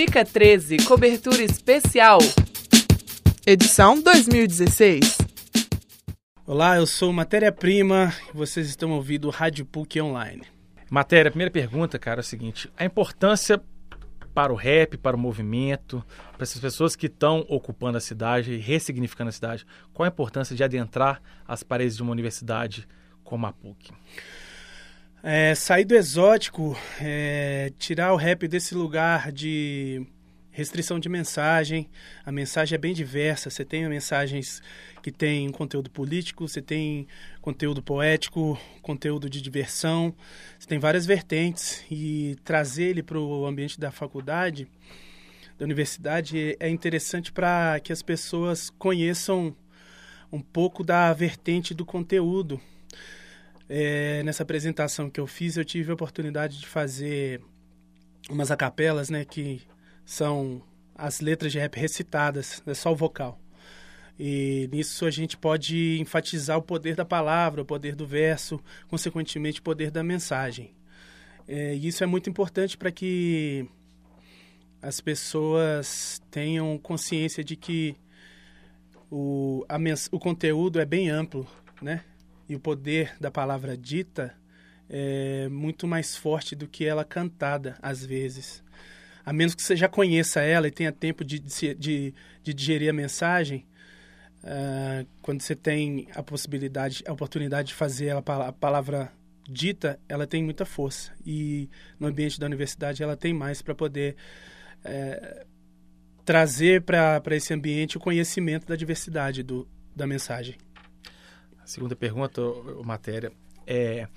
Chica 13, cobertura especial. Edição 2016. Olá, eu sou Matéria Prima e vocês estão ouvindo o Rádio PUC Online. Matéria, a primeira pergunta, cara, é o seguinte: a importância para o rap, para o movimento, para essas pessoas que estão ocupando a cidade e ressignificando a cidade, qual a importância de adentrar as paredes de uma universidade como a PUC? É, sair do exótico, é, tirar o rap desse lugar de restrição de mensagem. A mensagem é bem diversa. Você tem mensagens que têm conteúdo político, você tem conteúdo poético, conteúdo de diversão. Você tem várias vertentes e trazer ele para o ambiente da faculdade, da universidade, é interessante para que as pessoas conheçam um pouco da vertente do conteúdo é, nessa apresentação que eu fiz, eu tive a oportunidade de fazer umas acapelas, né, que são as letras de rap recitadas, é só o vocal. E nisso a gente pode enfatizar o poder da palavra, o poder do verso, consequentemente o poder da mensagem. É, e isso é muito importante para que as pessoas tenham consciência de que o, a, o conteúdo é bem amplo, né? E o poder da palavra dita é muito mais forte do que ela cantada, às vezes. A menos que você já conheça ela e tenha tempo de, de, de, digerir a mensagem, uh, quando você tem a possibilidade, a oportunidade de fazer ela, a palavra dita, ela tem muita força. E no ambiente da universidade ela tem mais para poder é, trazer para esse ambiente o conhecimento da diversidade do, da mensagem. Segunda pergunta, matéria, é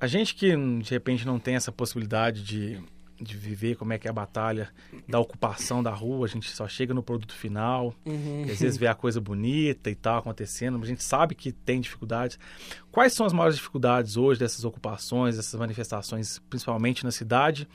a gente que de repente não tem essa possibilidade de, de viver como é que é a batalha da ocupação da rua, a gente só chega no produto final, uhum. às vezes vê a coisa bonita e tal acontecendo, mas a gente sabe que tem dificuldades. Quais são as maiores dificuldades hoje dessas ocupações, dessas manifestações, principalmente na cidade?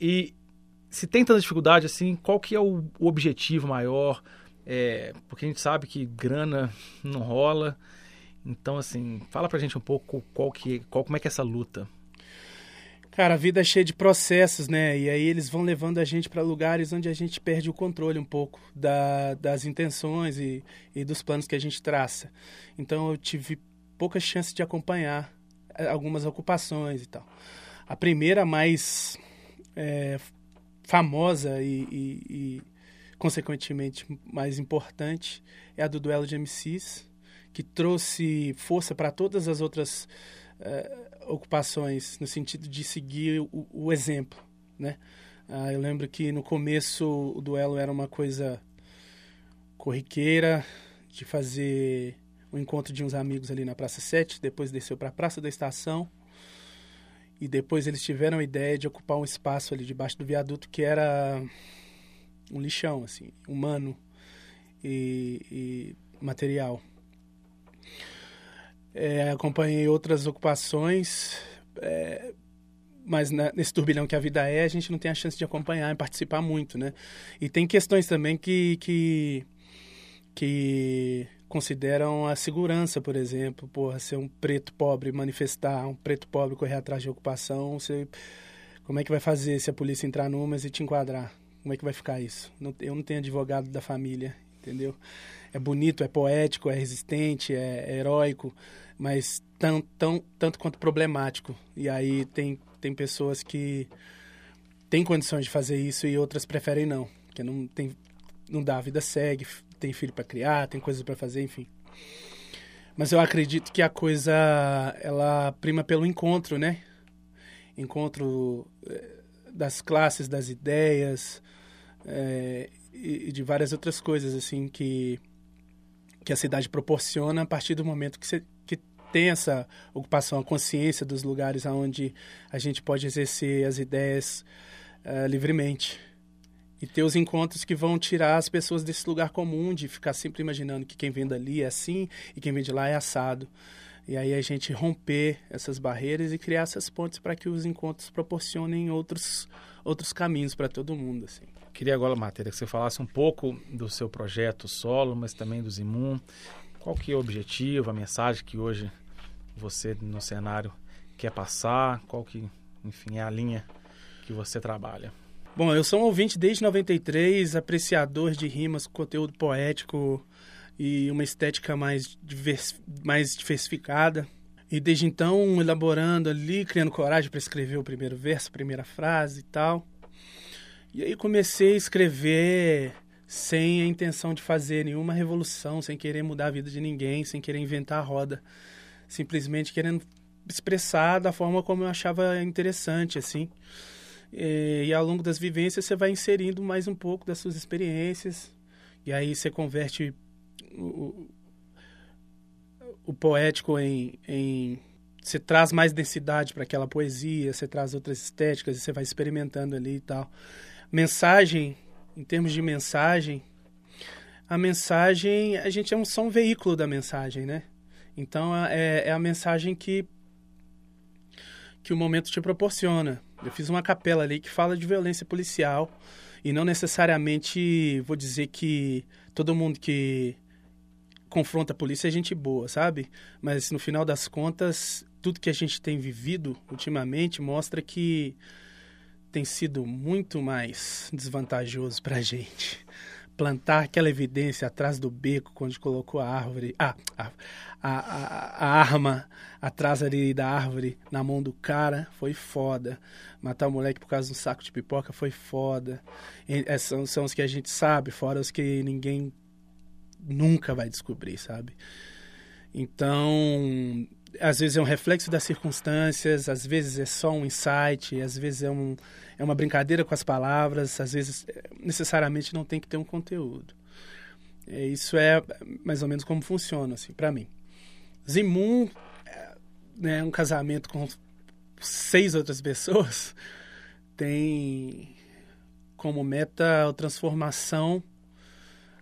E se tem tanta dificuldade assim, qual que é o, o objetivo maior? É, porque a gente sabe que grana não rola, então, assim, fala pra gente um pouco qual que, qual, como é que é essa luta. Cara, a vida é cheia de processos, né? E aí eles vão levando a gente para lugares onde a gente perde o controle um pouco da, das intenções e, e dos planos que a gente traça. Então eu tive pouca chance de acompanhar eh, algumas ocupações e tal. A primeira mais é, famosa e, e, e, consequentemente mais importante é a do duelo de MCs, que trouxe força para todas as outras uh, ocupações, no sentido de seguir o, o exemplo, né? Uh, eu lembro que no começo o duelo era uma coisa corriqueira, de fazer o um encontro de uns amigos ali na Praça 7, depois desceu para a Praça da Estação, e depois eles tiveram a ideia de ocupar um espaço ali debaixo do viaduto que era um lixão, assim, humano e, e material. É, acompanhei outras ocupações, é, mas na, nesse turbilhão que a vida é, a gente não tem a chance de acompanhar e participar muito, né? E tem questões também que, que, que consideram a segurança, por exemplo. Porra, ser um preto pobre manifestar, um preto pobre correr atrás de ocupação, você, como é que vai fazer se a polícia entrar numas e te enquadrar? Como é que vai ficar isso? Não, eu não tenho advogado da família, entendeu? É bonito, é poético, é resistente, é, é heróico, mas tão, tão, tanto quanto problemático. E aí tem, tem pessoas que têm condições de fazer isso e outras preferem não, porque não tem não dá, a vida segue, tem filho para criar, tem coisas para fazer, enfim. Mas eu acredito que a coisa ela prima pelo encontro, né? Encontro eh, das classes, das ideias é, e de várias outras coisas assim que que a cidade proporciona a partir do momento que você tem essa ocupação, a consciência dos lugares onde a gente pode exercer as ideias uh, livremente. E ter os encontros que vão tirar as pessoas desse lugar comum, de ficar sempre imaginando que quem vem dali é assim e quem vem de lá é assado. E aí a gente romper essas barreiras e criar essas pontes para que os encontros proporcionem outros, outros caminhos para todo mundo. Assim. Queria agora, Matéria, que você falasse um pouco do seu projeto solo, mas também do Zimun. Qual que é o objetivo, a mensagem que hoje você no cenário quer passar? Qual que, enfim, é a linha que você trabalha? Bom, eu sou um ouvinte desde 93, apreciador de rimas, conteúdo poético e uma estética mais, divers, mais diversificada. E desde então, elaborando ali, criando coragem para escrever o primeiro verso, a primeira frase e tal. E aí comecei a escrever sem a intenção de fazer nenhuma revolução, sem querer mudar a vida de ninguém, sem querer inventar a roda. Simplesmente querendo expressar da forma como eu achava interessante, assim. E, e, ao longo das vivências você vai inserindo mais um pouco das suas experiências. E aí você converte o, o poético em, em você traz mais densidade para aquela poesia, você traz outras estéticas e você vai experimentando ali e tal. Mensagem, em termos de mensagem, a mensagem, a gente é um, só um veículo da mensagem, né? Então é, é a mensagem que que o momento te proporciona. Eu fiz uma capela ali que fala de violência policial e não necessariamente vou dizer que todo mundo que confronta a polícia é gente boa, sabe? Mas no final das contas, tudo que a gente tem vivido ultimamente mostra que tem sido muito mais desvantajoso para a gente plantar aquela evidência atrás do beco quando colocou a árvore, ah, a, a, a, a, arma atrás ali da árvore na mão do cara foi foda. Matar o moleque por causa de um saco de pipoca foi foda. E, é, são, são os que a gente sabe, fora os que ninguém nunca vai descobrir, sabe? Então, às vezes é um reflexo das circunstâncias, às vezes é só um insight, às vezes é, um, é uma brincadeira com as palavras, às vezes é, necessariamente não tem que ter um conteúdo. É, isso é mais ou menos como funciona, assim, para mim. Zimun, é, né, um casamento com seis outras pessoas, tem como meta a transformação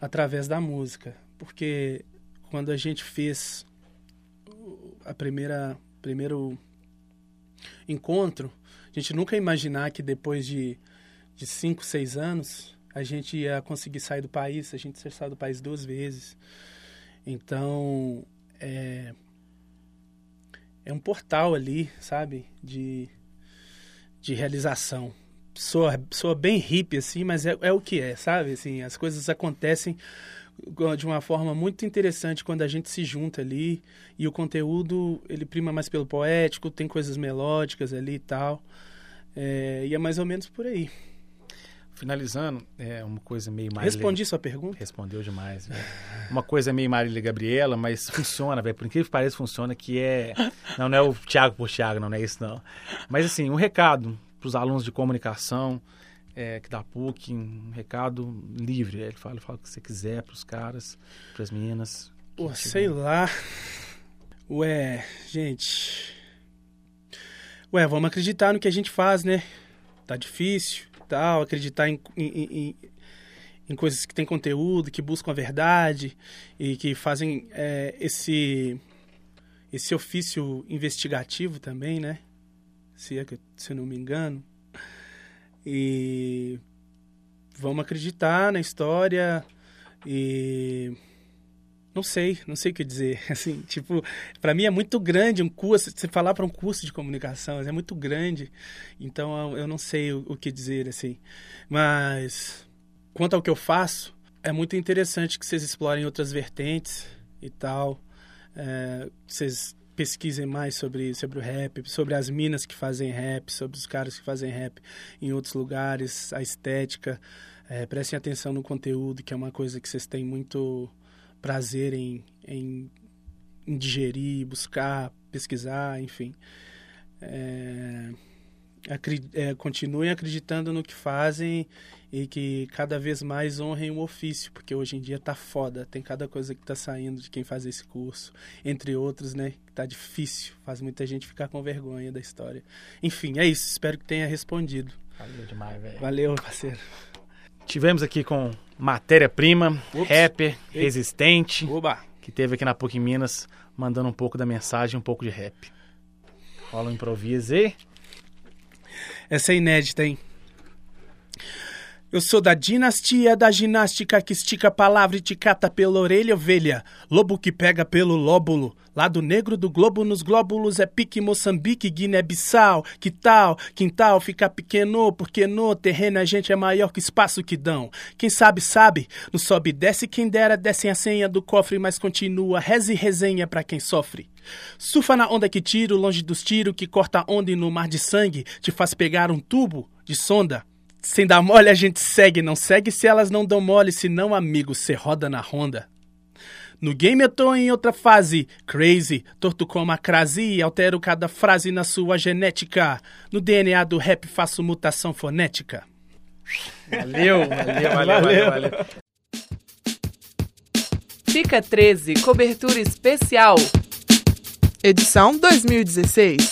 através da música. Porque quando a gente fez a primeira primeiro encontro, a gente nunca ia imaginar que depois de, de cinco, seis anos a gente ia conseguir sair do país, a gente ser sair do país duas vezes. Então, é, é um portal ali, sabe, de, de realização. Soa, soa bem hippie, assim, mas é, é o que é, sabe? Assim, as coisas acontecem de uma forma muito interessante quando a gente se junta ali e o conteúdo ele prima mais pelo poético, tem coisas melódicas ali e tal. É, e é mais ou menos por aí. Finalizando, é uma coisa meio mais. Respondi sua pergunta? Respondeu demais. Véio. Uma coisa meio Marília Gabriela, mas funciona, velho. Por incrível que pareça, funciona, que é. Não, não é o Thiago por Thiago, não, não é isso, não. Mas assim, um recado para os alunos de comunicação é, que da PUC, um recado livre. Ele fala, fala o que você quiser para os caras, para as meninas. Pô, sei lá. Ué, gente. Ué, vamos acreditar no que a gente faz, né? Tá difícil, tal. Acreditar em, em, em, em coisas que têm conteúdo, que buscam a verdade e que fazem é, esse esse ofício investigativo também, né? Se, é que, se eu não me engano. E vamos acreditar na história e não sei, não sei o que dizer. Assim, tipo, para mim é muito grande um curso, você falar para um curso de comunicação, é muito grande. Então eu não sei o, o, que dizer assim. Mas quanto ao que eu faço, é muito interessante que vocês explorem outras vertentes e tal. É, vocês pesquisem mais sobre, sobre o rap, sobre as minas que fazem rap, sobre os caras que fazem rap em outros lugares, a estética. É, prestem atenção no conteúdo, que é uma coisa que vocês têm muito prazer em, em, em digerir, buscar, pesquisar, enfim. É, é, continuem acreditando no que fazem e que cada vez mais honrem o ofício, porque hoje em dia tá foda, tem cada coisa que tá saindo de quem faz esse curso, entre outros, né, que tá difícil, faz muita gente ficar com vergonha da história. Enfim, é isso, espero que tenha respondido. Valeu demais, velho. Valeu, parceiro. Tivemos aqui com matéria-prima, rapper, resistente, Oba. que teve aqui na PUC Minas, mandando um pouco da mensagem, um pouco de rap. Rola um improviso e... Essa é inédita, hein? Eu sou da dinastia da ginástica que estica a palavra e te cata pela orelha, ovelha. Lobo que pega pelo lóbulo. Lado negro do globo nos glóbulos é pique Moçambique, Guiné-Bissau. Que tal? Quintal fica pequeno, porque no terreno a gente é maior que espaço que dão. Quem sabe, sabe. No sobe desce, quem dera descem a senha do cofre, mas continua. Reze e resenha pra quem sofre. Surfa na onda que tiro, longe dos tiros que corta onda e no mar de sangue te faz pegar um tubo de sonda. Sem dar mole a gente segue, não segue se elas não dão mole, se não, amigo, cê roda na ronda. No game eu tô em outra fase, crazy, torto como a crase, altero cada frase na sua genética. No DNA do rap faço mutação fonética. Valeu, valeu, valeu, valeu. valeu. Fica 13, cobertura especial. Edição 2016.